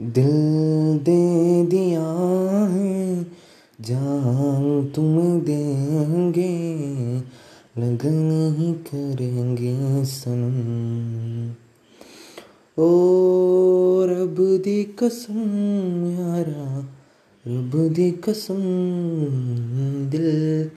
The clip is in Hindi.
दिल दे दिया है, जान तुम देंगे लगन नहीं करेंगे सनम। ओ रब दी कसम, यारा, रब दी कसम, दिल